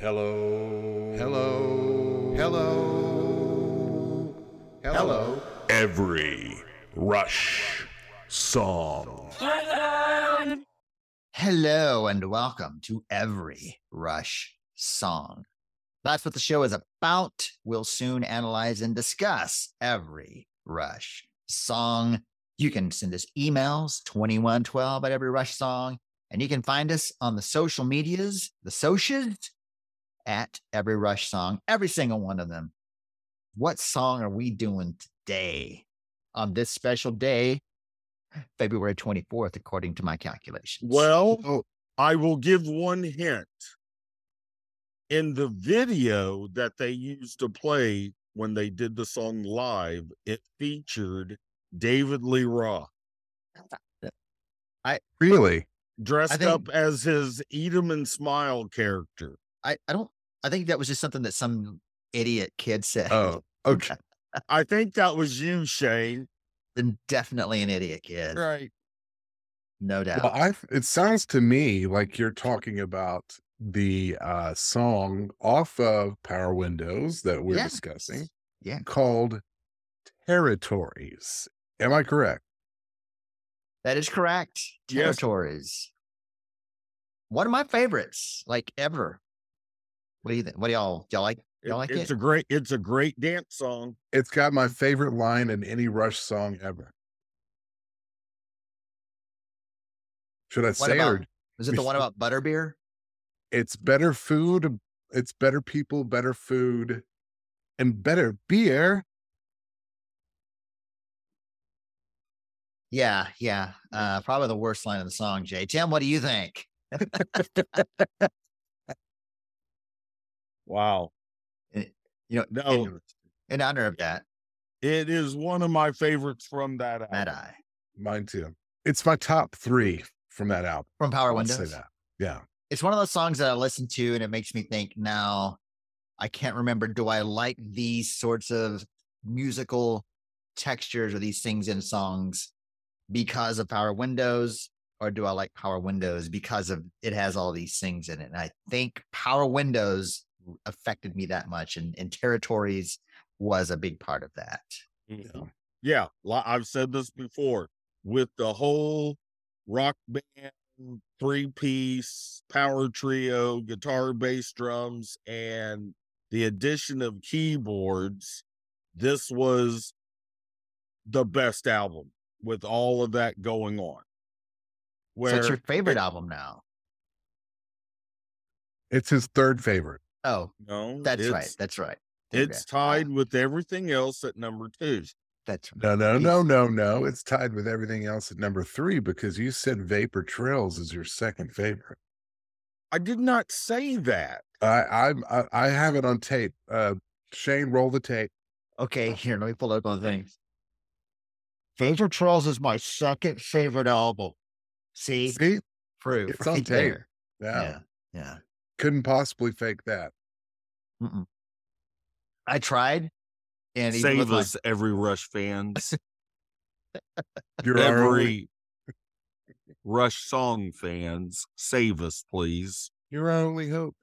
Hello. Hello. Hello. Hello. Every Rush song. Hello and welcome to Every Rush Song. That's what the show is about. We'll soon analyze and discuss every Rush song. You can send us emails 2112 at every Rush song, and you can find us on the social medias, the socials at every Rush song, every single one of them. What song are we doing today on this special day, February 24th, according to my calculations? Well, Oh. I will give one hint. In the video that they used to play when they did the song live, it featured David Lee Roth I Really? dressed think- up as his Eat 'em and Smile character. I, I don't, I think that was just something that some idiot kid said. Oh, okay. I think that was you, Shane. Then definitely an idiot kid. Right. No doubt. Well, I it sounds to me like you're talking about the uh song off of Power Windows that we're Yes. discussing Yeah. called Territories. Am I correct? that is correct. Yes. Territories. One of my favorites, like ever. What do you think? What do y'all, y'all like? Y'all like it's it? a great it's a great dance song. It's got my favorite line in any Rush song ever. Should I What say about, or was it the one about butterbeer? it's better food, it's better people, better food, and better beer. Yeah, yeah. Uh, probably the worst line of the song, Jay. Tim, what do you think? Wow. You know, No. in, in honor of that, It is one of my favorites from that album. Mad Eye Mine too. It's my top three from that album. from Power I'll say Windows. that. Yeah. it's one of those songs that I listen to and it makes me think now I can't remember do I like these sorts of musical textures or these things in songs because of Power Windows or do I like Power Windows because of it has all these things in it and I think Power Windows affected me that much and, and territories was a big part of that. Mhm. Yeah, li- I've said this before with the whole rock band, three piece, power trio, guitar, bass, drums, and the addition of keyboards. This was the best album with all of that going on. so it's your favorite it- album now. It's his third favorite. Oh, No, that's right. That's right. It's tied with everything else at number two. That's right. No, no, no, no, no. It's tied with everything else at number three because you said Vapor Trails is your second favorite. I did not say that. I I'm I, I have it on tape. Uh Shane, roll the tape. Okay, here, let me pull up on the things. Vapor Trails is my second favorite album. See, See? proof it's on tape. there. Yeah. Yeah, yeah. Couldn't possibly fake that. Mm-mm. I tried, and Save my- us, every Rush fans. Every Rush song fans, save us, please. you're our only hope.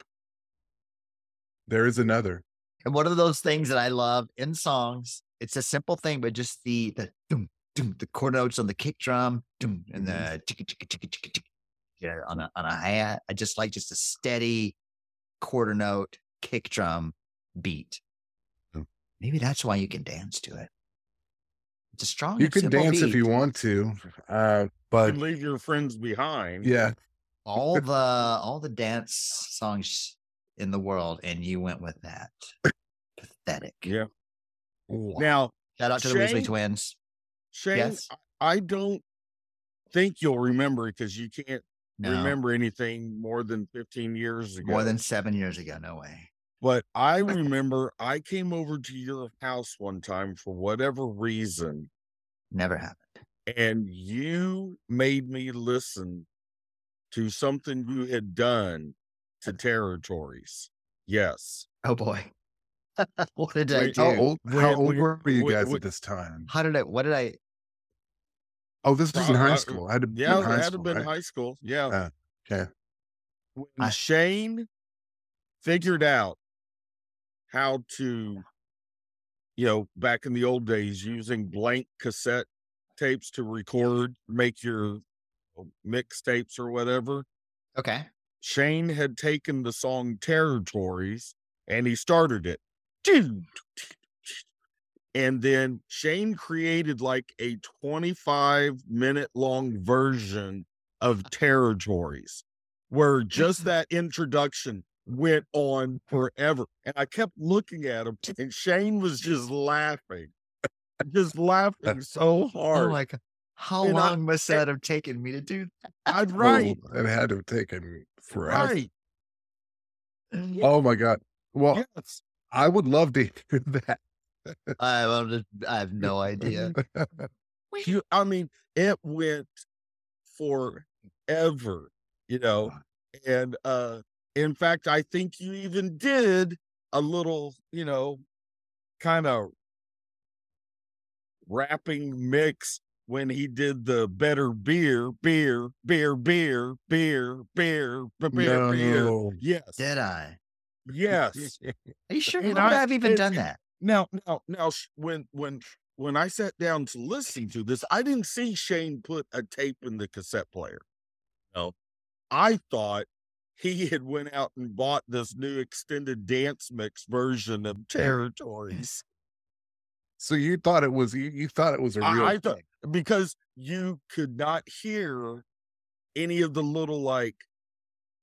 There is another. and one of those things that I love in songs. It's a simple thing, but just the the doom, doom, the chord notes on the kick drum, doom, and mm-hmm. the chicka chicka chicka chicka chicka, yeah, on a on a hat. I just like just a steady quarter note kick drum beat. Mm. Maybe that's why you can dance to it. It's a strong. You can simple dance if you want to. Uh but can leave your friends behind. yeah, all the all the dance songs in the world, and you went with that. Pathetic. Yeah. Now, Shout out to the Weasley twins. Shane, Yes. I I don't think you'll remember because you can't No, remember anything more than 15 years ago. more than seven years ago. No way. But I remember I came over to your house one time for whatever reason, Never happened. and you made me listen to something you had done to territories. Yes. Oh boy. what did I do? how old how old were you wait, guys wait. at this time? How did I? What did I? Oh, this was in high school. I had to Yeah, in high it had to been right? high school. Yeah. Uh, okay. When I- Shane figured out how to, you know, back in the old days, using blank cassette tapes to record, make your mixtapes or whatever. Okay. Shane had taken the song Territories and he started it. And then Shane created like a 25 minute long version of uh Territories where just mm-hmm. that introduction went on forever. And I kept looking at him and Shane was just laughing, just uh, laughing so Oh hard. my god. How And I- long must that have taken me to do that? I'd right, Oh, it had to have taken forever. right. Mm, that? Oh my god. Well, Yes. I would love to hear that. I, just, I have no idea. you, I mean, it went forever, you know, and uh, in fact, I think you even did a little, you know, kind of rapping mix when he did the better beer, beer, beer, beer, beer, beer, beer, beer. No. beer. Yes. Did I? Yes. Are you sure? I, have even done that? Now, now, now, when when when I sat down to listen to this, I didn't see Shane put a tape in the cassette player. No, I thought he had went out and bought this new extended dance mix version of Territories. So you thought it was you, you thought it was a real I, I thought thing. because you could not hear any of the little like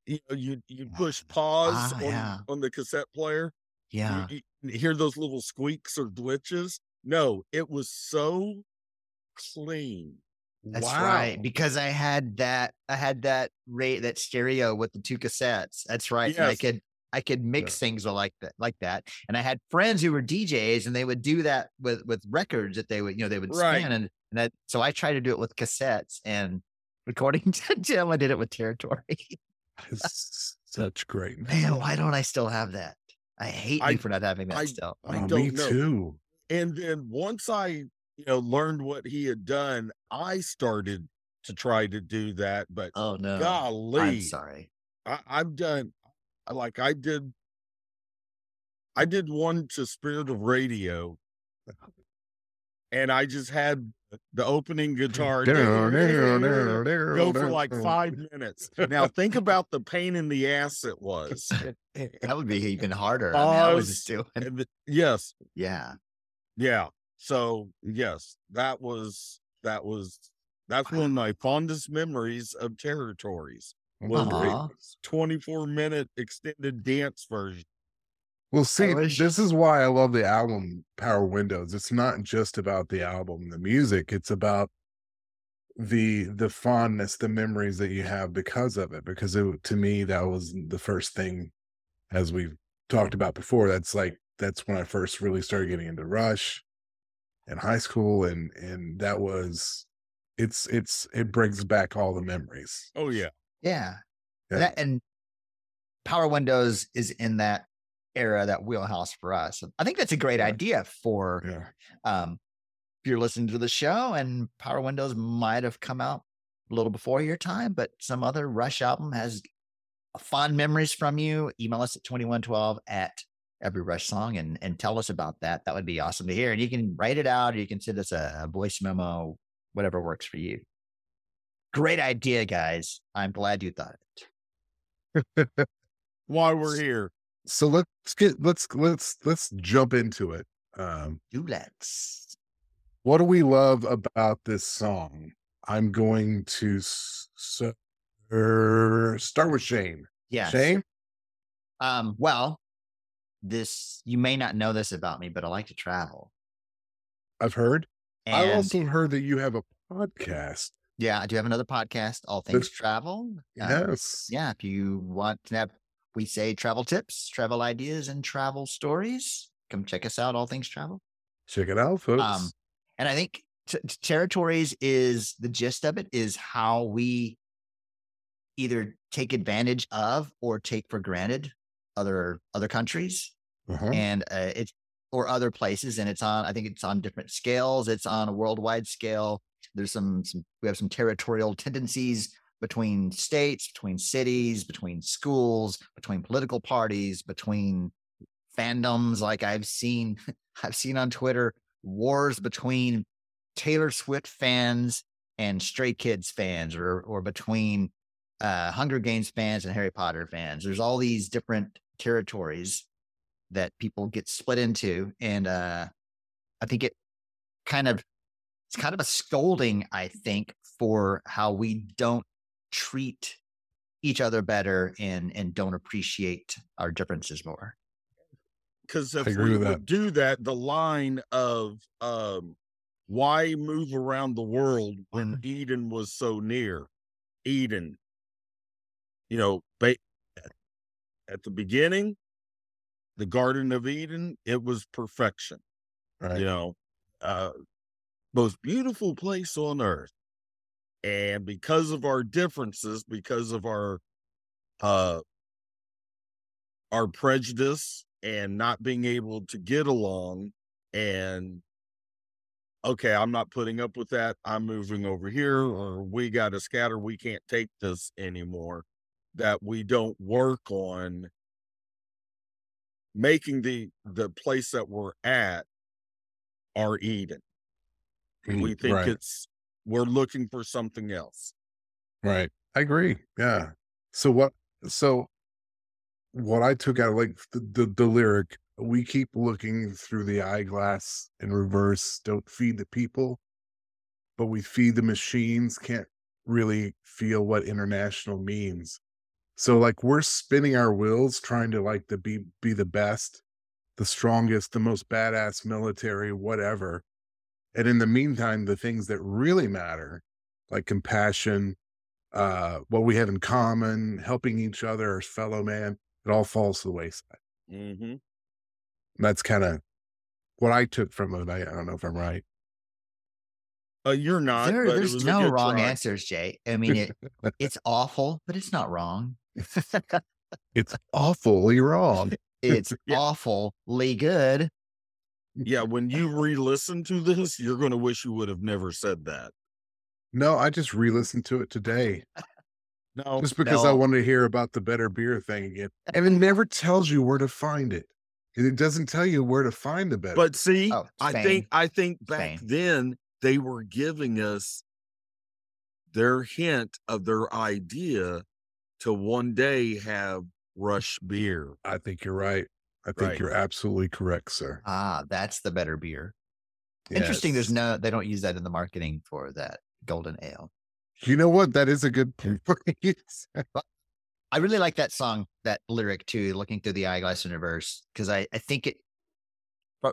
you know you you push pause Ah, on, yeah. on the cassette player you- Yeah. you, you hear those little squeaks or glitches. No, it was so clean. That's wow. right. Because I had that I had that rate that stereo with the two cassettes. That's right. And I could I could mix things like that like that. And I had friends who were DJs and they would do that with with records that they would, you know, they would Right. scan and, and that so I tried to do it with cassettes and according to Jim, I did it with territory. Such great. Man, why don't I still have that? I hate I- me for not having that I- still. I Oh, don't me know. too. And then once I, you know, learned what he had done, I started to try to do that. But Oh no. golly, I'm sorry. I, I've done like I did. I did one to Spirit of Radio, and I just had the opening guitar go for like five minutes. Now think about the pain in the ass it was. That would be even harder. I, mean, I was doing yes, yeah. yeah. So yes, that was that was that's one of my fondest memories of territories. Was the Aw. 24 minute extended dance version. Well, see, wish- this is why I love the album Power Windows. It's not just about the album, the music. It's about the the fondness, the memories that you have because of it. Because it, to me, that was the first thing, as we've talked about before. That's like that's when I first really started getting into Rush in high school, and and that was it's it's it brings back all the memories. Oh yeah. Yeah. Yeah. That, and Power Windows is in that era, that wheelhouse for us. I think that's a great Yeah. idea for Yeah, um if you're listening to the show and Power Windows might have come out a little before your time, but some other Rush album has fond memories from you. Email us at 2112 at every Rush song and and tell us about that. That would be awesome to hear. And you can write it out or you can send us a, a voice memo, whatever works for you. Great idea, guys. I'm glad you thought it. Why we're here. So let's get let's let's let's jump into it. Um, Do let's. What do we love about this song? I'm going to s- s- er, start with Shane. Yeah, Shane? Um, well, this you may not know this about me, but I like to travel. I've heard. I also heard that you have a podcast. yeah, I do have another podcast, All Things Travel. Um, Yes. yeah, if you want to have, we say travel tips, travel ideas, and travel stories, come check us out. All Things Travel. Check it out, folks. Um, and I think t- territories is the gist of it is how we either take advantage of or take for granted other other countries Uh-huh. and uh, it's or other places and it's on i think it's on different scales it's on a worldwide scale there's some, some we have some territorial tendencies between states, between cities, between schools, between political parties, between fandoms. Like I've seen, I've seen on Twitter wars between Taylor Swift fans and Stray Kids fans, or or between uh, Hunger Games fans and Harry Potter fans. There's all these different territories that people get split into, and uh, I think it kind of it's kind of a scolding, I think, for how we don't treat each other better and and don't appreciate our differences more. Because if we would that. do that, the line of um, why move around the world when Eden was so near? Eden, you know, ba- at the beginning, the Garden of Eden, it was perfection. Right. You know, uh, most beautiful place on earth. And because of our differences, because of our uh our prejudice and not being able to get along and okay, I'm not putting up with that. I'm moving over here or we got to scatter. We can't take this anymore. That we don't work on making the the place that we're at our Eden. We think right. it's we're looking for something else. Right. I agree. Yeah. So what so what I took out of like the, the the lyric, we keep looking through the eyeglass in reverse, don't feed the people, but we feed the machines, can't really feel what international means. So like we're spinning our wheels trying to like to be be the best, the strongest, the most badass military, whatever. And in the meantime, the things that really matter, like compassion, uh, what we have in common, helping each other as fellow man, it all falls to the wayside. Mm-hmm. That's kind of what I took from it. I, I don't know if I'm right. Uh, you're not. There- but there's no wrong try. answers, Jay. I mean, it, it's awful, but it's not wrong. It's awfully wrong. it's Yeah. awfully good. Yeah, when you re-listen to this, you're going to wish you would have never said that. No, I just re-listened to it today No, just because I no. wanted to hear about the better beer thing again. And it never tells you where to find it. It doesn't tell you where to find the better. but see, Oh, I think I think back Spain. then they were giving us their hint of their idea to one day have Rush beer. I think you're right. I think Right. you're absolutely correct, sir. Ah, that's the better beer. Interesting. There's no, they don't use that in the marketing for that golden ale. You know what? That is a good phrase. I really like that song, that lyric too, looking through the eyeglass in reverse, because I, I think it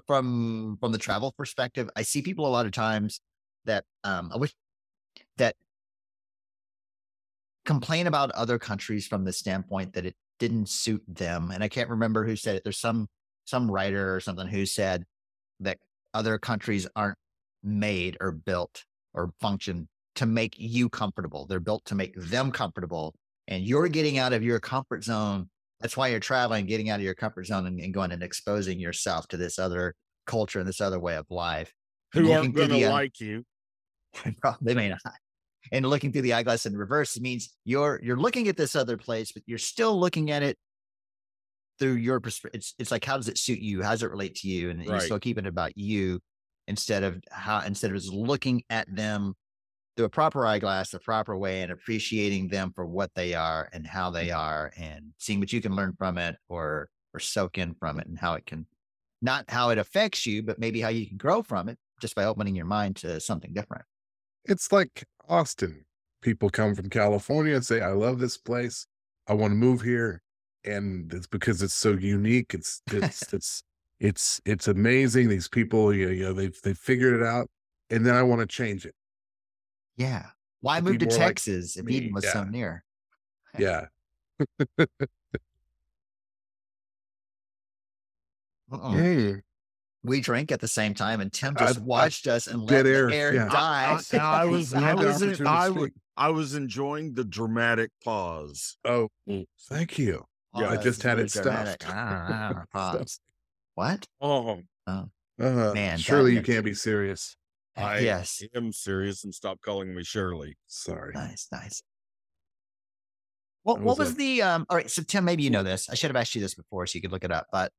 from from the travel perspective, I see people a lot of times that um I wish that complain about other countries from the standpoint that it didn't suit them. And I can't remember who said it. There's some some writer or something who said that other countries aren't made or built or function to make you comfortable. They're built to make them comfortable. And you're getting out of your comfort zone. That's why you're traveling, getting out of your comfort zone and, and going and exposing yourself to this other culture and this other way of life. Who aren't going to like you? they may not. And looking through the eyeglass in reverse means you're you're looking at this other place, but you're still looking at it through your perspective. It's it's like how does it suit you? How does it relate to you? And you're still keeping it about you instead of how instead of just looking at them through a proper eyeglass, the proper way, and appreciating them for what they are and how mm-hmm. they are, and seeing what you can learn from it or or soak in from it, and how it can not how it affects you, but maybe how you can grow from it just by opening your mind to something different. It's like Austin. People come from California and say, I love this place. I want to move here. And it's because it's so unique. It's it's it's it's it's amazing. These people, you know, you know they've they've figured it out. And then I want to change it. Yeah. Why move to more like Texas if Eden was so near? Yeah. Uh-uh. Mm. We drank at the same time, and Tim just I- watched us and let air, the air yeah. die. I, I was, I was, in- I was, I was enjoying the dramatic pause. Oh, thank you. Yeah, I Oh, just had it really dramatic. stuffed. Ah, pause. What? Oh, Uh, Man, surely you can't be serious. I yes. am serious and stop calling me Shirley. Sorry. Nice, nice. What, What what was was the um? All right, so Tim, maybe you know this. I should have asked you this before, so you could look it up. But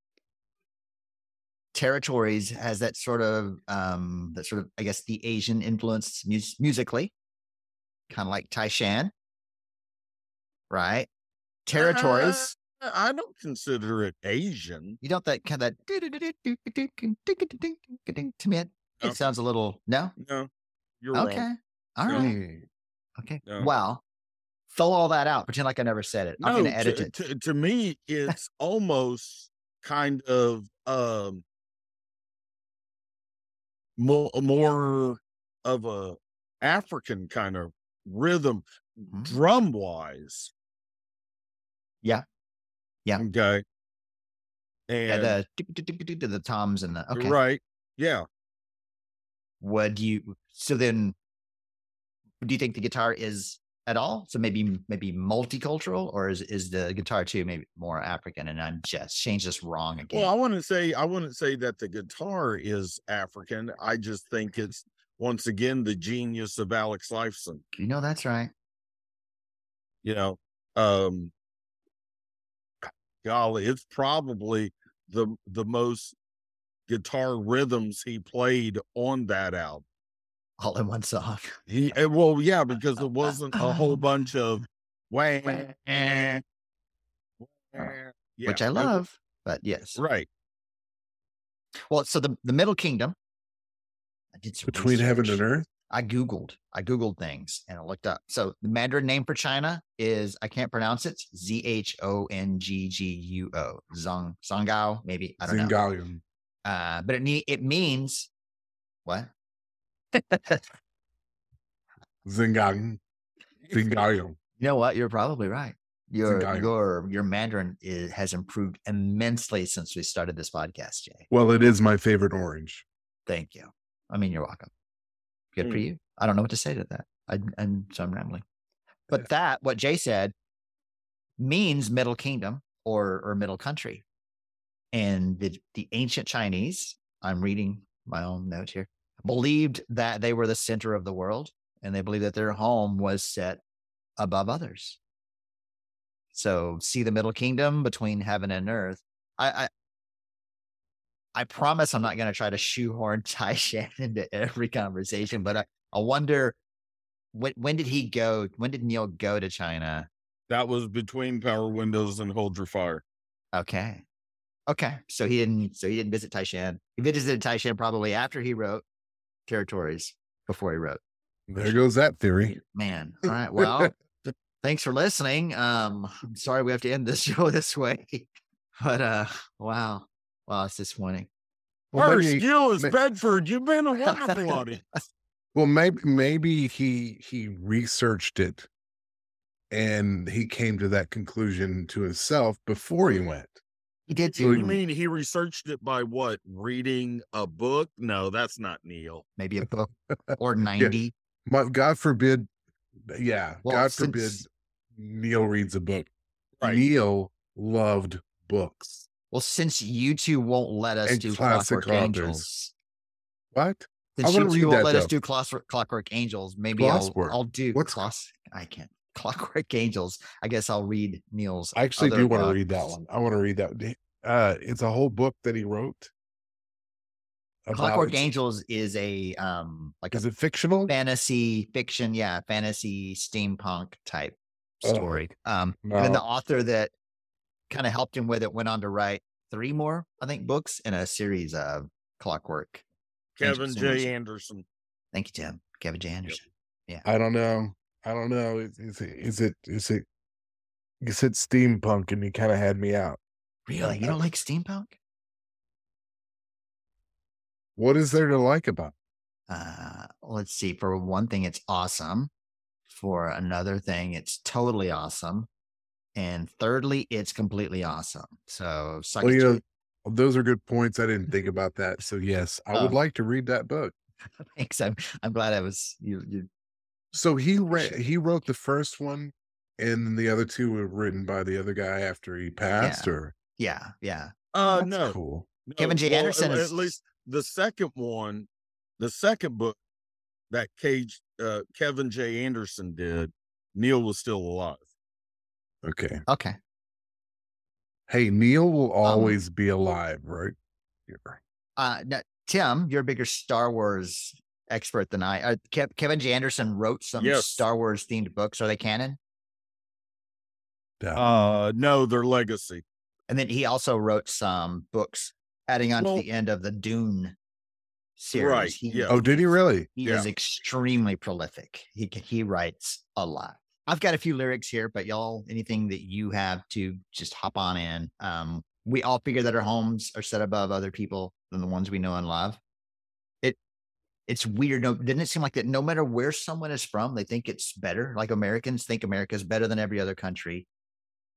territories has that sort of um that sort of I guess the Asian influence mus- musically, kind of like Tai Shan, right? Territories. Uh, I don't consider it Asian. You don't that kind of that to me. It, it sounds a little no. No, you're Okay, wrong. all No. right. Okay. No. Well, throw all that out. Pretend like I never said it. I'm going to edit it. To, to me, it's almost kind of um more more of a African kind of rhythm, Mhm. drum wise. Yeah. Yeah. Okay. Yeah, And the tick, tick, the toms and the okay. right, yeah. What do you? So then, do you think the guitar is at all? So maybe maybe multicultural, or is is the guitar too maybe more African? And I'm just changed this wrong again. Well, I wouldn't say I wouldn't say that the guitar is African. I just think it's once again the genius of Alex Lifeson. you know that's right. you know um golly it's probably the the most guitar rhythms he played on that album All in one song. he well yeah because it wasn't a whole bunch of wah, eh, wah, yeah, which I it- love. But yes. right Well, so the the Middle Kingdom. I did some Between heaven and earth. I googled. I googled things and I looked up. So the Mandarin name for China is I can't pronounce it. Z H O N G G U O. Zong Zongao. Maybe I don't know. Uh, but it it means what? Zingalium. Zingalium. You know what? You're probably right. Your your your Mandarin is, has improved immensely since we started this podcast, Jay. Well, it is my favorite orange. Thank you. I mean, you're welcome. Good for Mm. you. I don't know what to say to that. I, I'm so I'm rambling. But that, what Jay said, means Middle Kingdom or or Middle Country, and the the ancient Chinese. I'm reading my own note here. Believed that they were the center of the world, and they believed that their home was set above others. So, see the Middle Kingdom between heaven and earth. I, I I promise I'm not going to try to shoehorn Tai Shan into every conversation, but I, I wonder when when did he go? When did Neil go to China? that was between power windows and hold your fire Okay, okay. So he didn't. So he didn't visit Taishan. He visited Taishan probably after he wrote Territories, before he wrote. There goes that theory. Man, all right. Well, thanks for listening. Um, I'm sorry we have to end this show this way, but uh, wow, wow, it's disappointing. Well, Our maybe, skill is may- Bedford. You've been a waffle buddy. well, maybe maybe he he researched it and he came to that conclusion to himself before he went. He did So too. You mean he researched it by what? Reading a book? No, that's not Neil. maybe a book or ninety. My, God forbid, yeah, Well, God forbid Neil reads a book. Right. Neil loved books. Well, since you two won't let us And do classic Clockwork authors. Angels, What? since you two won't let us do Clockwork, Clockwork Angels, maybe I'll, I'll do What's- Closs. I can't. Clockwork Angels. I guess I'll read Neil's. I actually do want to read that one. I want to read that. Uh, it's a whole book that he wrote. Clockwork Angels is a um like Is it fictional? fantasy fiction, yeah, fantasy steampunk type Oh, story. um, and then the author that kind of helped him with it went on to write three more, I think, books in a series of Clockwork. Kevin. J. Anderson. Thank you, Tim. Kevin J. Anderson. Yeah. I don't know. I don't know. Is, is it? Is it? Is it? You said steampunk, and you kind of had me out. Really? You don't like steampunk? What is there to like about? it? Uh, let's see. For one thing, it's awesome. For another thing, it's totally awesome. And thirdly, it's completely awesome. So, Well, you know, those are good points. I didn't think about that. So yes, I would Oh. like to read that book. Thanks. I'm, I'm glad I was you. You So he re- he wrote the first one, and the other two were written by the other guy after he passed. Or yeah, yeah. Uh, That's no, cool. no. Kevin J. Well, Anderson at, is at least the second one, the second book that Cage, uh, Kevin J. Anderson did, Neil was still alive. Okay. Okay. Hey, Neil will Um, always be alive, right? Here. Uh, now, Tim, you're a bigger Star Wars expert than I. Uh, Kev- Kevin J. Anderson wrote some Yes. Star Wars themed books. Are they canon? Uh, no, their legacy. And then he also wrote some books adding on Well- to the end of the Dune series. Right, He, yeah. oh, did he really? he yeah. is extremely prolific. He he writes a lot. I've got a few lyrics here, but y'all, anything that you have to just hop on in. Um, we all figure that our homes are set above other people than the ones we know and love. It it's weird. No, didn't it seem like that? No matter where someone is from, they think it's better. Like Americans think America is better than every other country.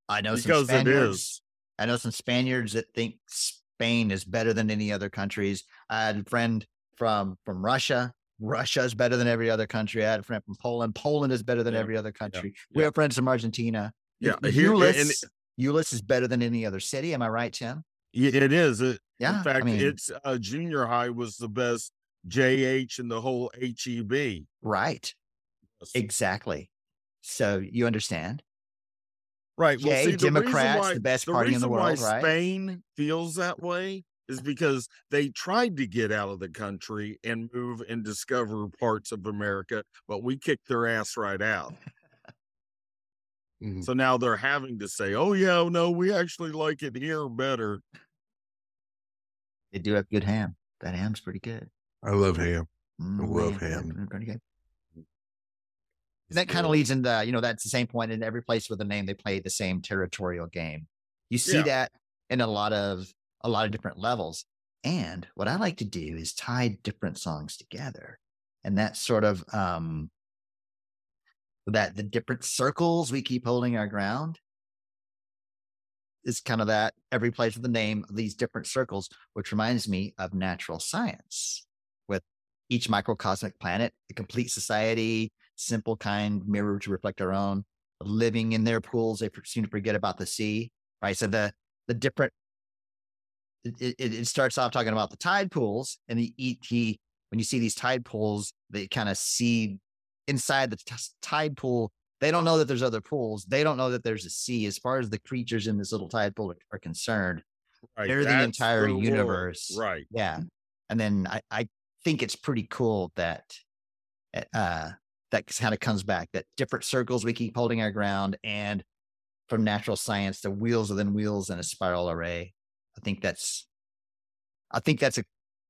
I know some Because it Spaniards. I know some Spaniards that think Spain is better than any other countries. I had a friend from from Russia. Russia is better than every other country. I had a friend from Poland. Poland is better than Yeah, every other country. We yeah. have friends from Argentina. Yeah, U- here- and Euless, Euless is better than any other city. Am I right, Tim? Yeah, It is. It, Yeah. in fact, I mean, it's uh, junior high was the best JH and the whole HEB. right. Exactly. So you understand. Right. Yay, well, see, the reason Democrats, why- the best party in the reason why world, right? Spain feels that way is because they tried to get out of the country and move and discover parts of America, but we kicked their ass right out. Mhm. So now they're having to say, "Oh yeah, no, we actually like it here better." They do have good ham. That ham's pretty good. I love ham. Mm, love ham. Good. And that kind of leads into, you know, that's the same point in every place with a name, they play the same territorial game. You see Yeah. that in a lot of a lot of different levels. And what I like to do is tie different songs together. And that sort of um that the different circles we keep holding our ground is kind of that every place with the name these different circles, which reminds me of natural science each microcosmic planet, a complete society, simple kind mirror to reflect our own, living in their pools. They seem to forget about the sea, right? So the the different it, it, it starts off talking about the tide pools, and the he, he when you see these tide pools, they kind of see inside the t- tide pool. They don't know that there's other pools. They don't know that there's a sea. As far as the creatures in this little tide pool are, are concerned, Right. They're the entire world. universe. Right. yeah. And then I, I think it's pretty cool that uh that kind of comes back that different circles we keep holding our ground and from natural science the wheels within wheels in a spiral array. I think that's I think that's a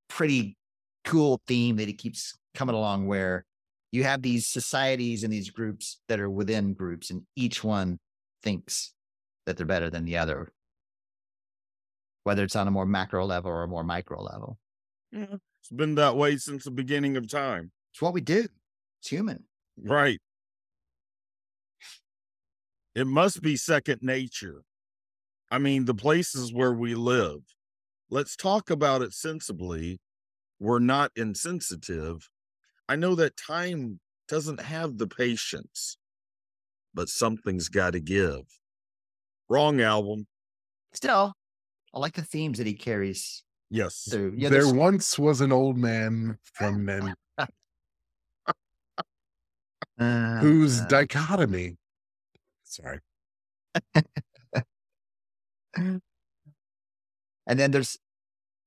pretty cool theme that it keeps coming along where you have these societies and these groups that are within groups and each one thinks that they're better than the other whether it's on a more macro level or a more micro level. Yeah. It's been that way since the beginning of time. It's what we do. It's human. Right. It must be second nature. I mean, the places where we live, let's talk about it sensibly. We're not insensitive. I know that time doesn't have the patience, but something's got to give. Wrong album. Still, I like the themes that he carries Yes. through. Yeah, there once was an old man from uh, whose uh, dichotomy. Sorry. and then there's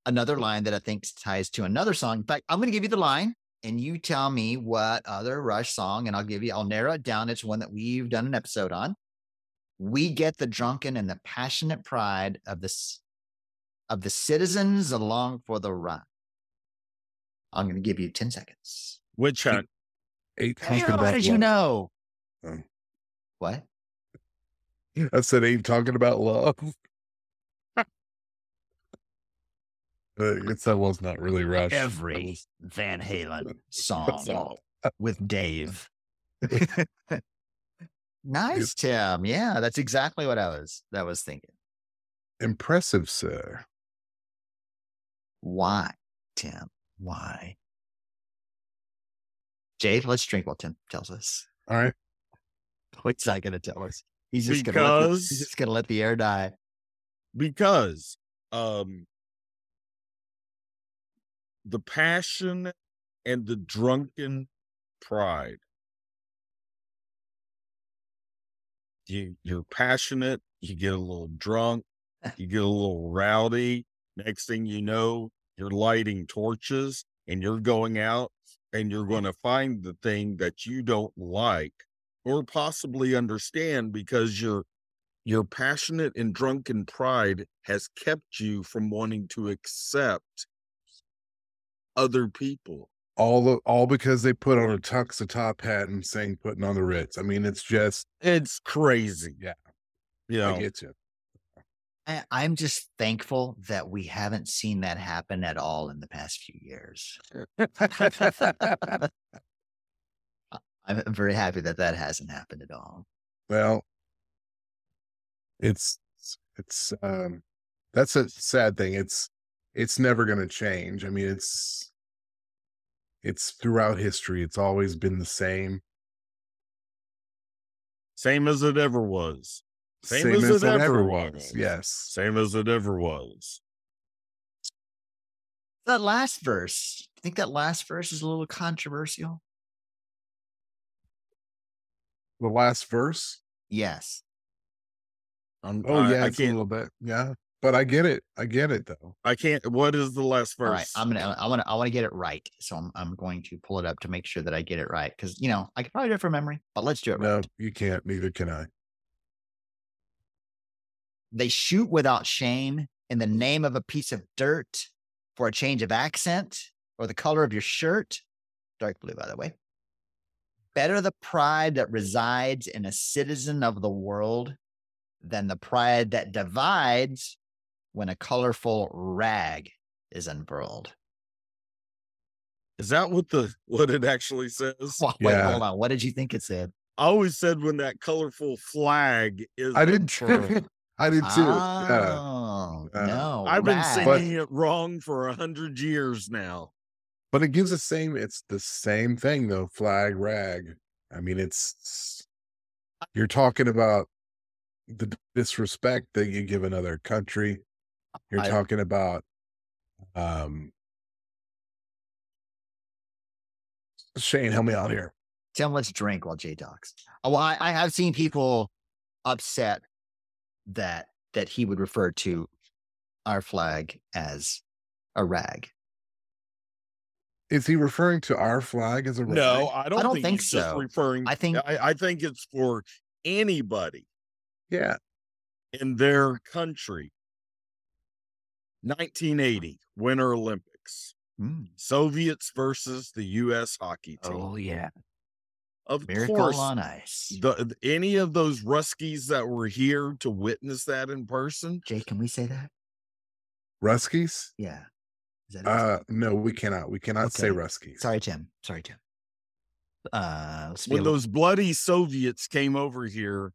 another line that I think ties to another song. In fact, I'm going to give you the line and you tell me what other Rush song, and I'll give you, I'll narrow it down. It's one that we've done an episode on. We get the drunken and the passionate pride of this of the citizens along for the ride. I'm going to give you 10 seconds. Witch hunt. Eight How talking about did you know? Oh. What? I said ain't talking about love. It's that was not really Rush. Every Van Halen song with Dave. nice, Tim. Yeah, that's exactly what I was that was thinking. Impressive, sir. Why, Tim? Why? Jade, let's drink while Tim tells us. All right. What's that gonna tell us? He's just gonna let the, he's just gonna let the air die. because um the passion and the drunken pride you you're passionate, you get a little drunk, you get a little rowdy. Next thing you know, you're lighting torches and you're going out and you're going to find the thing that you don't like or possibly understand because your your passionate and drunken pride has kept you from wanting to accept other people. all the, all because they put on a tux, a top hat, and saying putting on the Ritz. I mean, it's just It's crazy. Yeah. You I get you. I, I'm just thankful that we haven't seen that happen at all in the past few years. I'm very happy that that hasn't happened at all. Well, it's it's um that's a sad thing. It's it's never going to change. I mean, it's it's throughout history. It's always been the same. same as it ever was. Same as it ever was. Yes. Same as it ever was. That last verse, I think that last verse is a little controversial. The last verse. Yes. I'm, Oh I, yeah, I it's a can't. little bit. Yeah, but I get it. I get it though. I can't. What is the last verse? All right. I'm gonna I wanna I wanna get it right. So I'm I'm going to pull it up to make sure that I get it right. Because you know, I could probably do it from memory, but let's do it No, right. you can't. Neither can I. They shoot without shame in the name of a piece of dirt for a change of accent or the color of your shirt. Dark blue, by the way. Better the pride that resides in a citizen of the world than the pride that divides when a colorful rag is unfurled. Is that what the what it actually says? Wait, wait, Yeah. hold on. What did you think it said? I always said when that colorful flag is. I did. unfurled. I did too. Yeah. Oh, uh, no. I've been rag. singing it wrong for a hundred years now. But it gives the same. It's the same thing though. Flag rag. I mean, it's you're talking about the disrespect that you give another country. You're I- talking about um Shane, help me out here. Tim, let's drink while Jay talks. Oh, well, I, I have seen people upset that that he would refer to our flag as a rag. Is he referring to our flag as a rag? No, I don't, I don't think, think he's just so. referring. I think- I, I think it's for anybody Yeah. in their country. 1980 Winter Olympics. Mm. Soviets versus the U.S. hockey team. Oh yeah, of miracle course, on ice. the, the- any of those Ruskies that were here to witness that in person, Jay, can we say that? Ruskies? Yeah. Is that? Uh no, we cannot. We cannot say Ruskies. Sorry, Tim. Sorry, Tim. Uh, when a little- those bloody Soviets came over here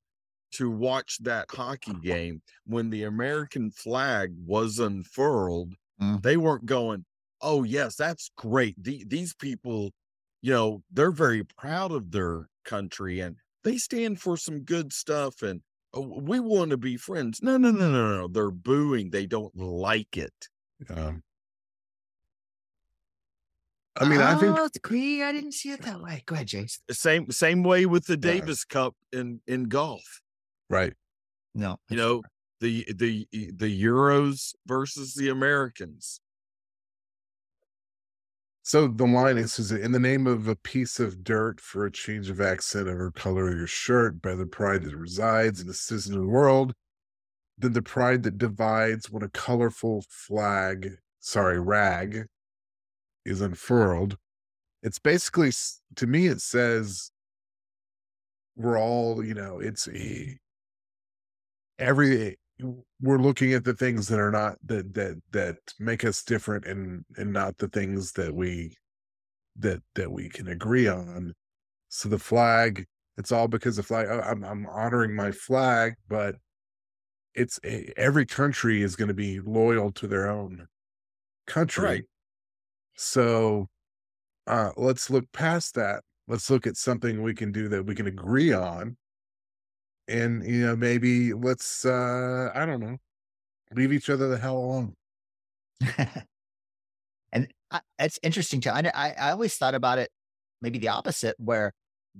to watch that hockey game, when the American flag was unfurled, Mhm. they weren't going, "Oh yes, that's great." The, these people, you know, they're very proud of their country and they stand for some good stuff, and oh, we want to be friends. No, no, no, no, no. They're booing. They don't like it. Um, I mean, I think Oh, it's agree. I didn't see it that way. Go ahead, Jace. Same same way with the Yeah. Davis Cup in in golf. right. No, you know the the the euros versus the americans So the line is, is in the name of a piece of dirt for a change of accent or color of your shirt by the pride that resides in the citizen of the world, than the pride that divides when a colorful flag, sorry, rag is unfurled. It's basically, to me, it says we're all, you know, it's every, we're looking at the things that are not that that that make us different and and not the things that we that that we can agree on. So the flag it's all because the flag i'm, I'm honoring my flag but it's a, every country is going to be loyal to their own country. Right. so uh let's look past that. Let's look at something we can do that we can agree on and you know maybe let's uh i don't know leave each other the hell alone and I, it's interesting too. I, I I always thought about it maybe the opposite, where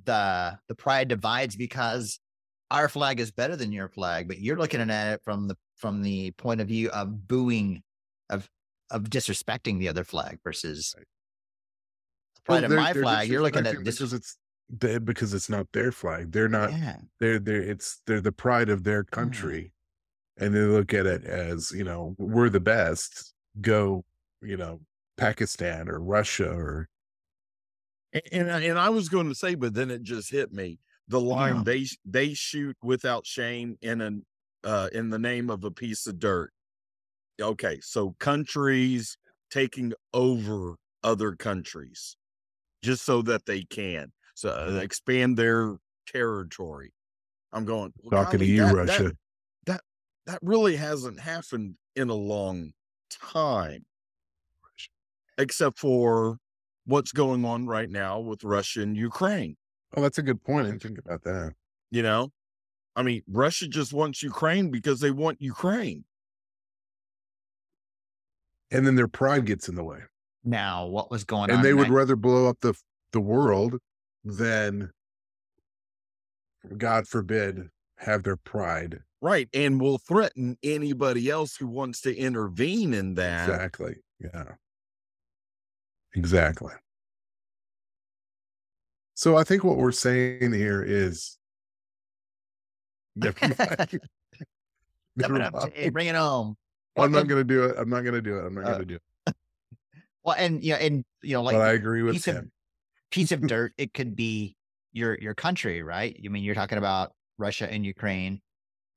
the the pride divides because our flag is better than your flag, but you're looking at it from the from the point of view of booing, of of disrespecting the other flag versus Right. pride Well, of my flag. You're looking at this. because it's they, because it's not their flag. They're not Yeah, they're they're it's they're the pride of their country and they look at it as you know we're the best go you know pakistan or russia or And and I, and I was going to say, but then it just hit me. The line Yeah. they they shoot without shame in an uh in the name of a piece of dirt. Okay, so countries taking over other countries just so that they can so uh, expand their territory. I'm going well, talking to you that- russia That, that really hasn't happened in a long time, except for what's going on right now with Russia and Ukraine. oh that's a good point i didn't think about that You know, I mean, Russia just wants Ukraine because they want Ukraine. and then their pride gets in the way now what was going on? and they would that- rather blow up the the world than god forbid have their pride Right. And will threaten anybody else who wants to intervene in that. exactly yeah exactly so i think what we're saying here is Never mind. Never up, mind. Jay, bring it home. I'm not gonna do it. I'm not gonna do it. I'm not Uh, gonna do it. Well, and you know, and you know, like but I agree with him. Piece of dirt, it could be your your country, right? I mean, you're talking about Russia and Ukraine.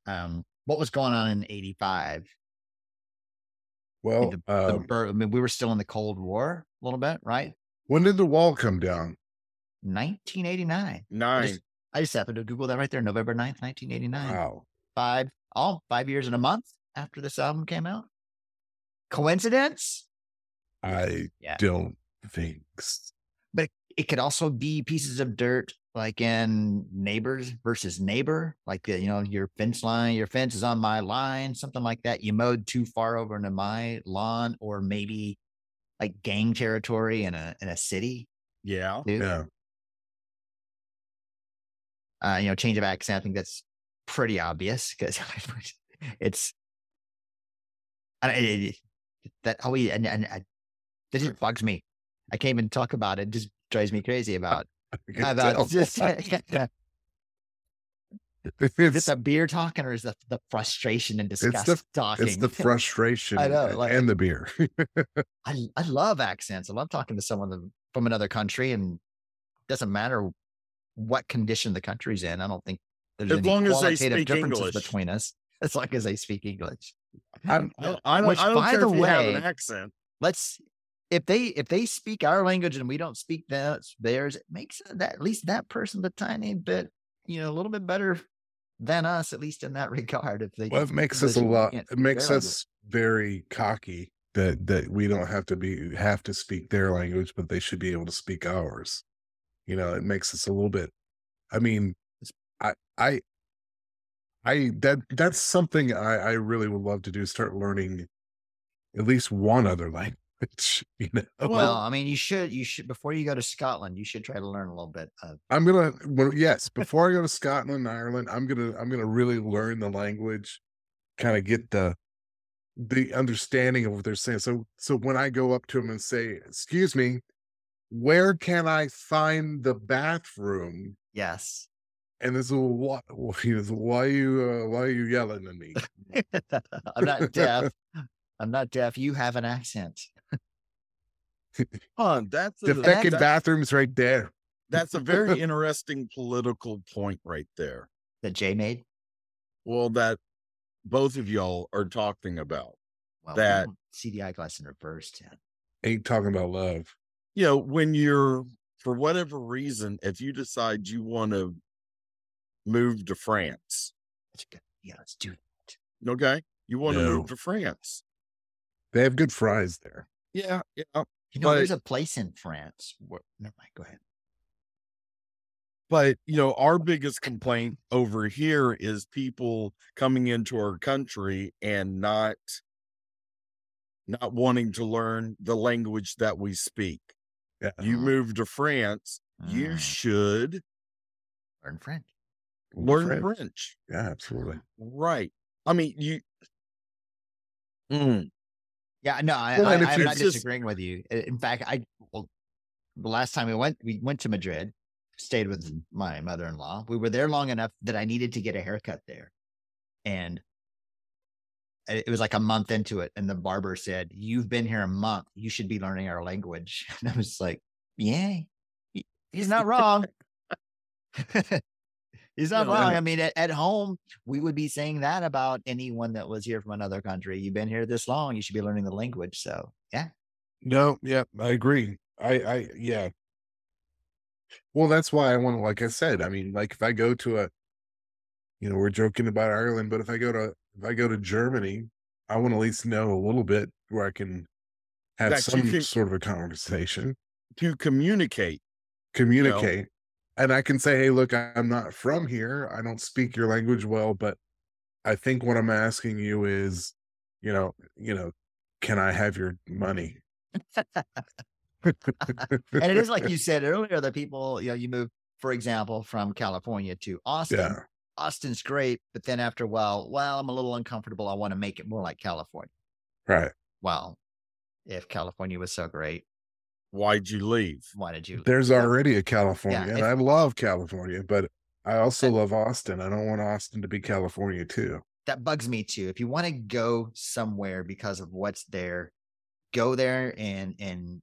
Um, what was going on in '85? Well, the, the um, I mean, we were still in the Cold War a little bit, right? when did the wall come down? 1989. Nine. I just happened to Google that right there, November 9th, 1989. Wow. Five, all five years and a month after this album came out. Coincidence? I Yeah. don't think. It could also be pieces of dirt, like in neighbors versus neighbor, like you know, your fence line, your fence is on my line, something like that. You mowed too far over into my lawn, or maybe like gang territory in a in a city. Yeah. too. Yeah. uh, you know, change of accent. I think that's pretty obvious because it's I, it, it- that always and, and I, that just bugs me. I can't even talk about it. it just drives me crazy about about just is it's, this a beer talking or is the the frustration and it's disgust the talking? it's the frustration I know, and- like- and the beer. I I love accents. I love talking to someone from another country, and doesn't matter what condition the country's in. I don't think there's As any long as they qualitative speak differences English. between us. As long as they speak English. I'm, I, I don't, Which, I don't by care the if you have way- an accent. Let's if they if they speak our language and we don't speak theirs, it makes that at least that person a tiny bit, you know, a little bit better than us, at least in that regard. If they well, it makes us a lot. It makes us very cocky that that we don't have to be have to speak their language, but they should be able to speak ours. You know, it makes us a little bit. I mean, I I I that that's something I I really would love to do. Start learning at least one other language. You know, Well, I mean, you should you should before you go to Scotland, you should try to learn a little bit of I'm gonna well, yes, before I go to Scotland, Ireland, I'm gonna I'm gonna really learn the language, kind of get the the understanding of what they're saying. So so when I go up to them and say, "Excuse me, where can I find the bathroom?" yes. And this is is. Why you uh, why are you yelling at me? I'm not deaf. I'm not deaf. You have an accent. Huh, that's The a, fucking bathroom's right there. that's a very interesting political point right there. That Jay made. Well, that both of y'all are talking about. Well, That- CDI eyeglass in reverse, Tim. Ain't talking about love. You know, when you're for whatever reason, if you decide you want to move to France, That's good. Yeah, let's do it. okay, you want to No. move to France. They have good fries there. Yeah, yeah. You know, But- there's a place in France. Where, never mind. Go ahead. But you know, our biggest complaint over here is people coming into our country and not not wanting to learn the language that we speak. Yeah. You move to France, you Mm, should learn French. learn French. French. Yeah, absolutely. Right. I mean, you. Mm, Yeah, no, I, you're not just- disagreeing with you. In fact, I well, the last time we went, we went to Madrid, stayed with my mother-in-law. We were there long enough that I needed to get a haircut there, and it it was like a month into it, and the barber said, "You've been here a month. You should be learning our language." And I was like, "Yeah, he's not wrong." He's not No, wrong. I mean, at, at home, we would be saying that about anyone that was here from another country. You've been here this long, you should be learning the language. So, yeah. No, yeah, I agree. I, I, yeah. Well, that's why I want to, like I said, I mean, like if I go to a, you know, we're joking about Ireland, but if I go to, if I go to Germany, I want to at least know a little bit where I can have That some can- sort of a conversation, to communicate. communicate, and I can say, hey, look, I'm not from here. I don't speak your language well, but I think what I'm asking you is, you know, you know, can I have your money? And it is like you said earlier that people, you know, you move, for example, from California to Austin. yeah. Austin's great, but then after a while, well, I'm a little uncomfortable. I want to make it more like California. Right. Well, if California was so great, Why'd you leave? why did you? There's Yeah. already a California, and if- I love California, but I also love Austin. I don't want Austin to be California too. that bugs me too. If you want to go somewhere because of what's there, go there and and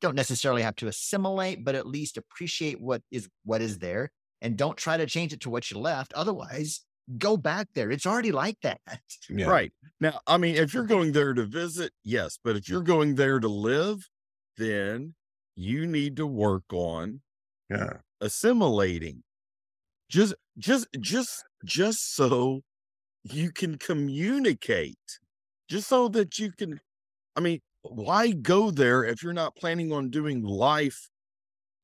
don't necessarily have to assimilate, but at least appreciate what is what is there and don't try to change it to what you left. Otherwise, go back there. It's already like that. Yeah. Right. Now, I mean, if you're going there to visit, yes, but if you're going there to live, then you need to work on Yeah. assimilating. Just just just just so you can communicate. Just so that you can I mean, why go there if you're not planning on doing life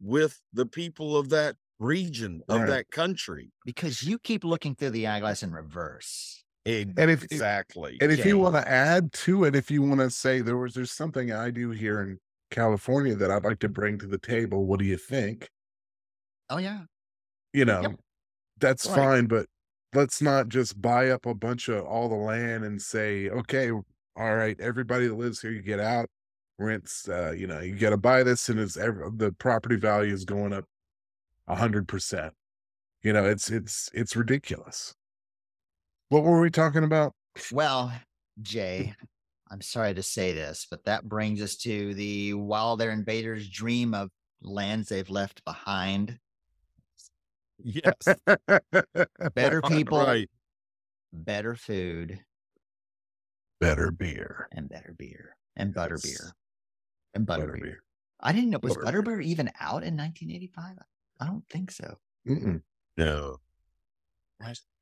with the people of that region of that country? Because you keep looking through the eyeglass in reverse. And if Exactly. and if you want to add to it, if you want to say there was there's something I do here in California that I'd like to bring to the table, what do you think? Oh yeah. You know, that's Right. fine, but let's not just buy up a bunch of all the land and say, okay, all right, everybody that lives here, you get out, rents, uh, you know, you got to buy this, and it's ever the property value is going up a hundred percent. You know, it's it's it's ridiculous. What were we talking about? Well, hmm. Jay, I'm sorry to say this, but that brings us to the while their invaders dream of lands they've left behind. yes. Better people, Right. better food, Better beer. and better beer and butter Yes. beer and butter Better beer. beer. I didn't know was Butter butterbeer even out in 1985. I don't think so. Mm-mm. No.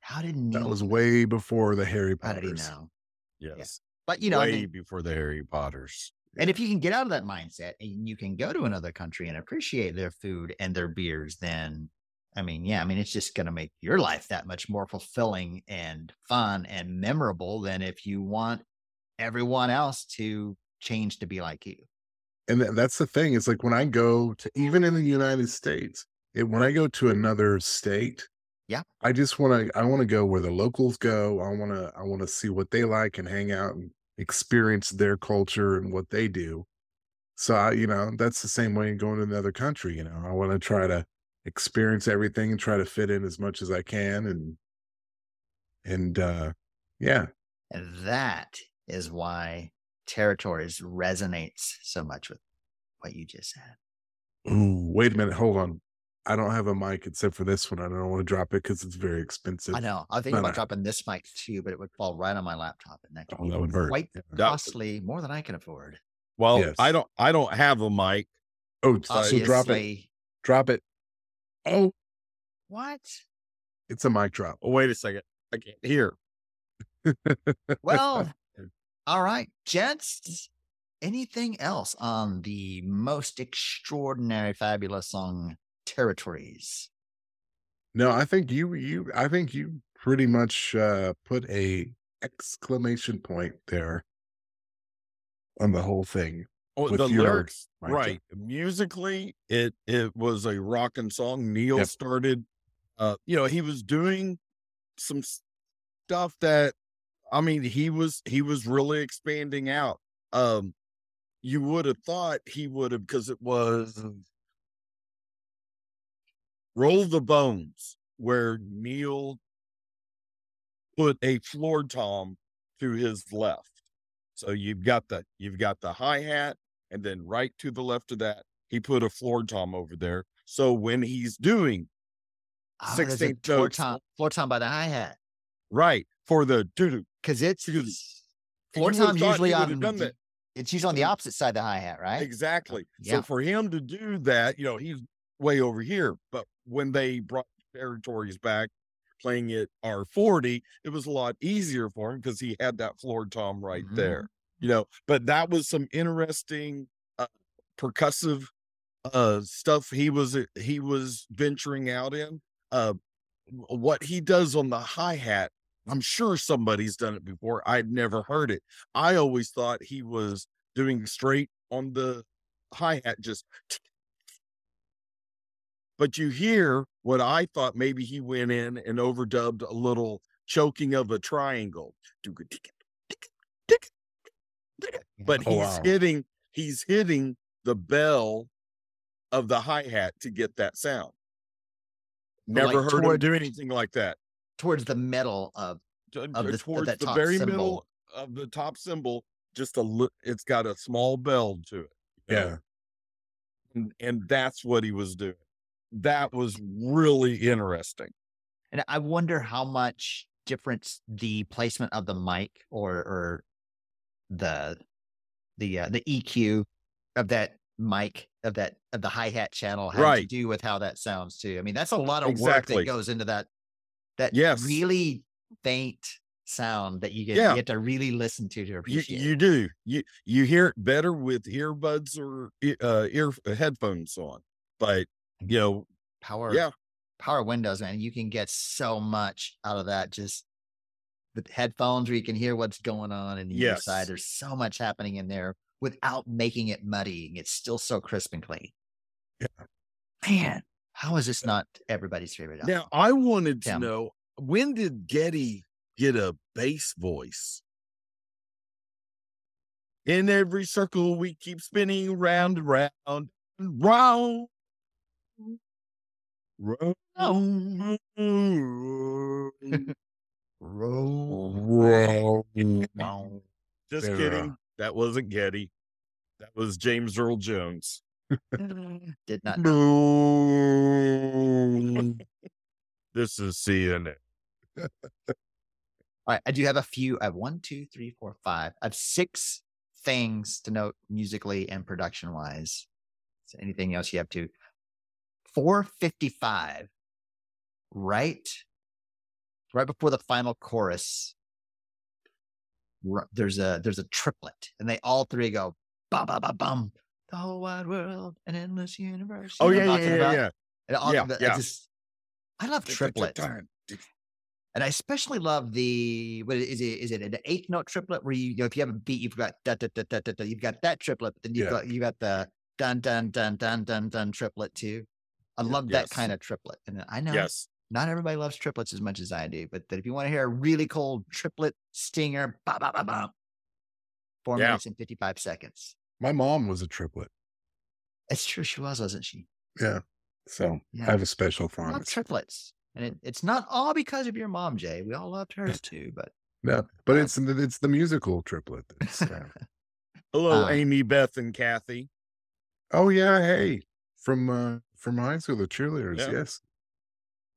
How did Neil? That was way before the Harry how did he know? Yes. But you know, I Way mean, before the Harry Potters. and if you can get out of that mindset and you can go to another country and appreciate their food and their beers, then I mean, yeah, I mean, it's just going to make your life that much more fulfilling and fun and memorable than if you want everyone else to change to be like you. and that's the thing it's like when i go to even in the united states it, when i go to another state Yeah. i just want to i want to go where the locals go i want to i want to see what they like and hang out and experience their culture and what they do so I, you know that's the same way in going to another country you know i want to try to experience everything and try to fit in as much as i can and and uh yeah And that is why territories resonates so much with what you just said. Ooh, wait a minute hold on i don't have a mic except for this one i don't want to drop it because it's very expensive I know. I was thinking No, about no. dropping this mic too, but it would fall right on my laptop, and that could Oh, be that would hurt. quite Yeah. Costly, more than I can afford. Well, Yes. I don't I don't have a mic. Oh, so drop it. Drop it. Oh, What? it's a mic drop. Oh, wait a second. I can't hear. Well, all right, gents. Anything else on the most extraordinary, fabulous song territories? no, I think you you I think you pretty much uh put a exclamation point there on the whole thing. Oh, With the your lyrics, mic right? Musically, it it was a rocking song. Neil Yep. started uh, you know, he was doing some stuff that, I mean, he was he was really expanding out. Um, you would have thought he would have because it was Roll the Bones, where Neil put a floor tom to his left. So you've got the you've got the hi hat, and then right to the left of that, he put a floor tom over there. So when he's doing Oh, there's 16 floor tom, floor tom by the hi hat right for the doo because it's floor you would've tom's thought he usually on. done that. It's usually on the mm. opposite side of the hi hat, right? Exactly. Yeah. So for him to do that, you know, he's way over here. But when they brought territories back, playing it R40, it was a lot easier for him because he had that floor tom right Mhm. there. You know, but that was some interesting uh, percussive uh stuff he was he was venturing out in. Uh what he does on the hi-hat I'm sure somebody's done it before. I'd never heard it. I always thought he was doing straight on the hi hat, just. But you hear what I thought maybe he went in and overdubbed a little choking of a triangle. But Oh, he's wow. hitting, he's hitting the bell of the hi hat to get that sound. like, Never heard him do anything like that. towards the middle of Of uh, the- towards that the top very symbol. middle of the top symbol, just a li- it's got a small bell to it. Yeah. and, and that's what he was doing. That was really interesting. And I wonder how much difference the placement of the mic or or the the uh, the EQ of that mic of that of the hi hat channel had to do with how that sounds too. I mean, that's a lot of work that goes into that that Yes. really faint sound that you get Yeah. you have to really listen to to You, appreciate. you do you you hear it better with earbuds or uh, ear headphones on, but you know, power yeah, power windows, man. You can get so much out of that. Just the headphones where you can hear what's going on in the Yes. side. There's so much happening in there without making it muddy. It's still so crisp and clean. Yeah. Man, how is this uh, not everybody's favorite? album? Now I wanted to know when did Geddy get a bass voice? In every circle we keep spinning round and round and round. Round. Roll. Just There, kidding. That wasn't Geddy. That was James Earl Jones. Mm, did not. this is CNN. All right, I do have a few. I have one, two, three, four, five. I have six things to note musically and production wise. So anything else you have to? 455. Right, right before the final chorus. There's a there's a triplet, and they all three go bum bum bum bum. The whole wide world, an endless universe. Oh You yeah, yeah, talking yeah, about? yeah. And all, Yeah, the- I yeah. just I love triplets. And I especially love the what is it? Is it an eighth note triplet where you, you know if you have a beat, you've got da, da, da, da, da, da, you've got that triplet, but then you've Yeah. got you got the dun dun dun dun dun dun triplet too. I love that yes. kind of triplet. And I know Yes. not everybody loves triplets as much as I do, but that if you want to hear a really cold triplet stinger, ba ba ba ba, four Yeah. minutes and fifty five seconds. My mom was a triplet. It's true, she was, wasn't she? Yeah. So Yeah. I have a special I love fondness. triplets, and it, it's not all because of your mom, Jay. We all loved hers too, but No, but Uh, it's it's the musical triplet. that's, uh, Hello, Uh, Amy, Beth, and Kathy. oh yeah, hey, from from high school, the cheerleaders. Yeah. Yes.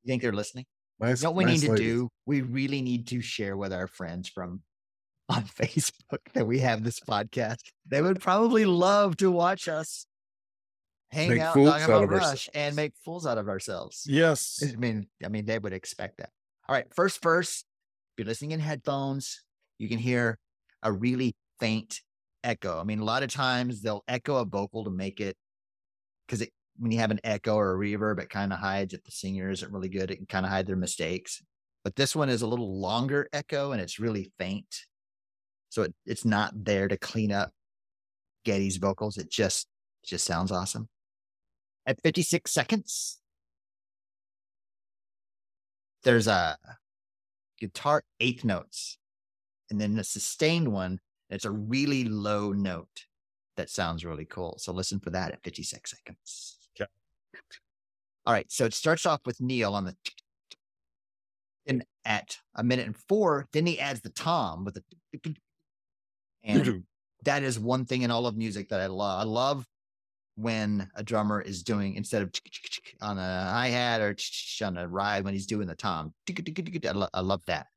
you think they're listening? Nice. You know what we nice need to ladies. do? We really need to share with our friends from on Facebook that we have this podcast. They would probably love to watch us hang Make out, talk about of Rush, and make fools out of ourselves. Yes. I mean, I mean, they would expect that. All right, first verse. If you're listening in headphones, you can hear a really faint echo. I mean, a lot of times they'll echo a vocal to make it because it when you have an echo or a reverb, it kind of hides if the singer isn't really good. It can kind of hide their mistakes. But this one is a little longer echo and it's really faint. So it, it's not there to clean up Geddy's vocals. It just just sounds awesome. At 56 seconds, there's a guitar eighth notes, and then a sustained one. It's a really low note that sounds really cool. So listen for that at 56 seconds. All right. So it starts off with Neil on the and at a minute and four, then he adds the tom with the and that is one thing in all of music that I love. I love when a drummer is doing instead of on a hi hat or on a ride when he's doing the tom. I, I love that.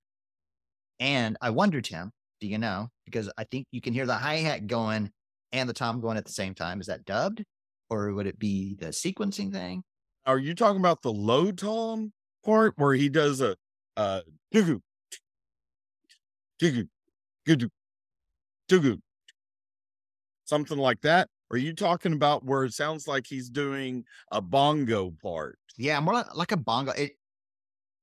And I wonder, Tim, do you know? Because I think you can hear the hi hat going and the tom going at the same time. Is that dubbed, or would it be the sequencing thing? Are you talking about the low tom part where he does a uh digoo, digoo, digoo, something like that? Or are you talking about where it sounds like he's doing a bongo part? Yeah, more like, like a bongo. It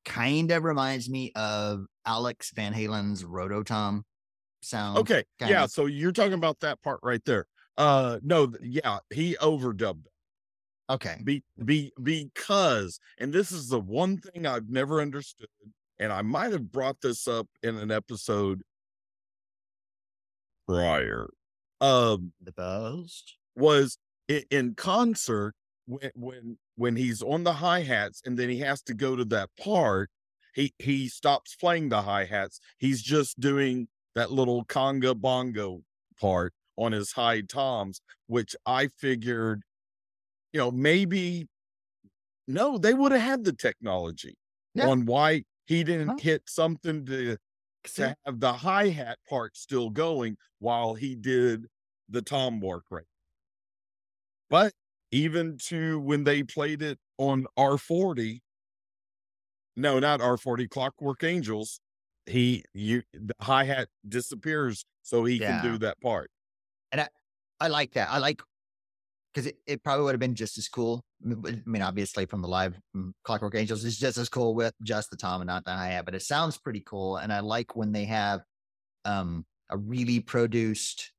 kind of reminds me of Alex Van Halen's Rototom sound. Okay, kind yeah. So you're talking about that part right there. Uh, no, yeah, he overdubbed it. Okay. Be, be because, and this is the one thing I've never understood, and I might have brought this up in an episode prior. Um, The best. was i- in concert when when when he's on the hi hats and then he has to go to that part. He he stops playing the hi hats. He's just doing that little conga bongo part on his high toms, which I figured, you know, maybe no, they would have had the technology Yeah. on why he didn't Huh? hit something to to have the hi hat part still going while he did the tom work right. But even to when they played it on R40, no, not R40, Clockwork Angels, he you the hi hat disappears so he Yeah. can do that part. I I like that. I like because it, it probably would have been just as cool. I mean, obviously, from the live mm, Clockwork Angels, it's just as cool with just the tom and not the hi hat. But it sounds pretty cool, and I like when they have um, a really produced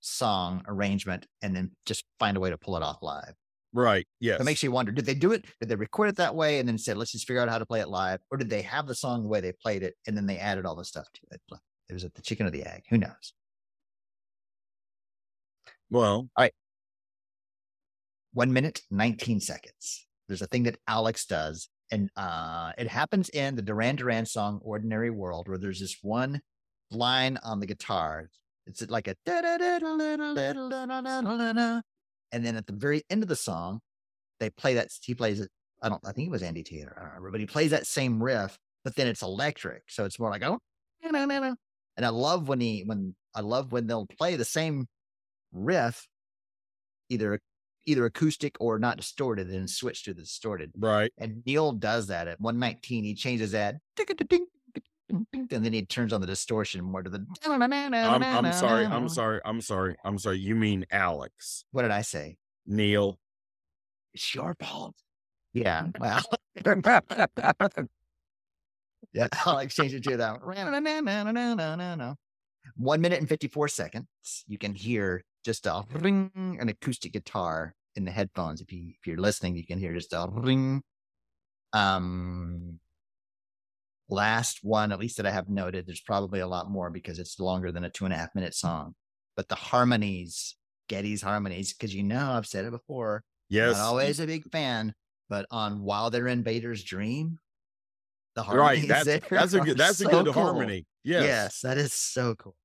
song arrangement and then just find a way to pull it off live. Right. Yes. It makes you wonder: Did they do it? Did they record it that way and then said, "Let's just figure out how to play it live," or did they have the song the way they played it and then they added all the stuff to it? It was it the chicken or the egg? Who knows? Well, all right. One minute, 19 seconds. There's a thing that Alex does. And uh, it happens in the Duran Duran song Ordinary World, where there's this one line on the guitar. It's like a and then at the very end of the song, they play that he plays it. I don't I think it was Andy Taylor, I don't remember, but he plays that same riff, but then it's electric. So it's more like oh and I love when he when I love when they'll play the same riff, either either acoustic or not distorted, and switch to the distorted. right. And Neil does that at 119. He changes that, and then he turns on the distortion more to the. I'm, I'm sorry. I'm sorry. I'm sorry. I'm sorry. You mean Alex What did I say? Neil? It's your fault. Yeah. Well. yeah. I'll exchange it to that. One minute and 54 seconds. You can hear just a ring, an acoustic guitar in the headphones. If you if you're listening, you can hear just a ring. Um last one, at least that I have noted, there's probably a lot more because it's longer than a two and a half minute song. But the harmonies, Geddy's harmonies, because you know I've said it before, Yes. not always a big fan, but on While They're in Vader's Dream, the Right. harmonies That's there that's a good that's a good cool. harmony. Yes. Yes, that is so cool.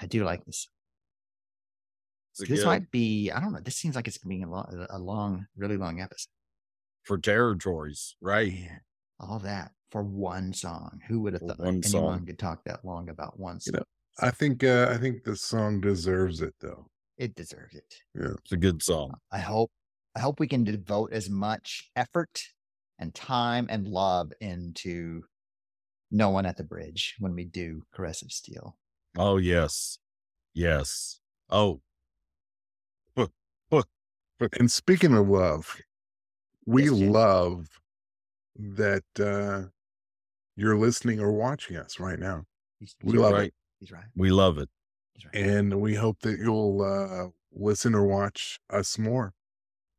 I do like this. This might be, I don't know. This seems like it's going to be a long, a long, really long episode. for territories, right? Man, all that for one song. Who would have thought one anyone song. could talk that long about one You song? know, I think uh, I think the song deserves it though. It deserves it. Yeah, it's a good song. I hope I hope we can devote as much effort and time and love into No One at the Bridge when we do Caress of Steel. Oh yes, yes. Oh, book, book, book. And speaking of love, we Yes, love that uh, you're listening or watching us right now, He's, We he's love right. it. He's right. we love it. Right. and we hope that you'll uh, listen or watch us more.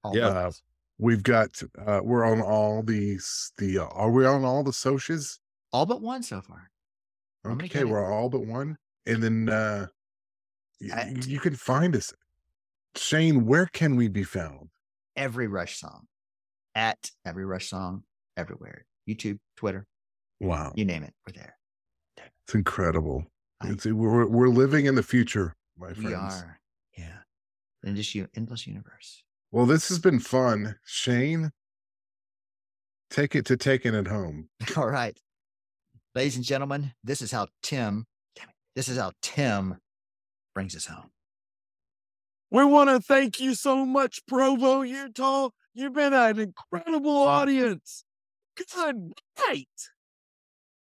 All yeah. those. We've got uh we're on all these the uh, are we on all the socials? All but one so far. Okay, we're all but one. And then uh y- I- you can find us. Shane, where can we be found? Every Rush song at every Rush song everywhere. YouTube, Twitter, Wow. you name it, we're there. It's incredible. I- It's we're we're living in the future, my friends. We are. Yeah. You endless universe. Well, this has been fun. Shane, take it to taking it home. All right. Ladies and gentlemen, this is how Tim, this is how Tim brings us home. We want to thank you so much, Provo Utah. You've been an incredible audience. Good night.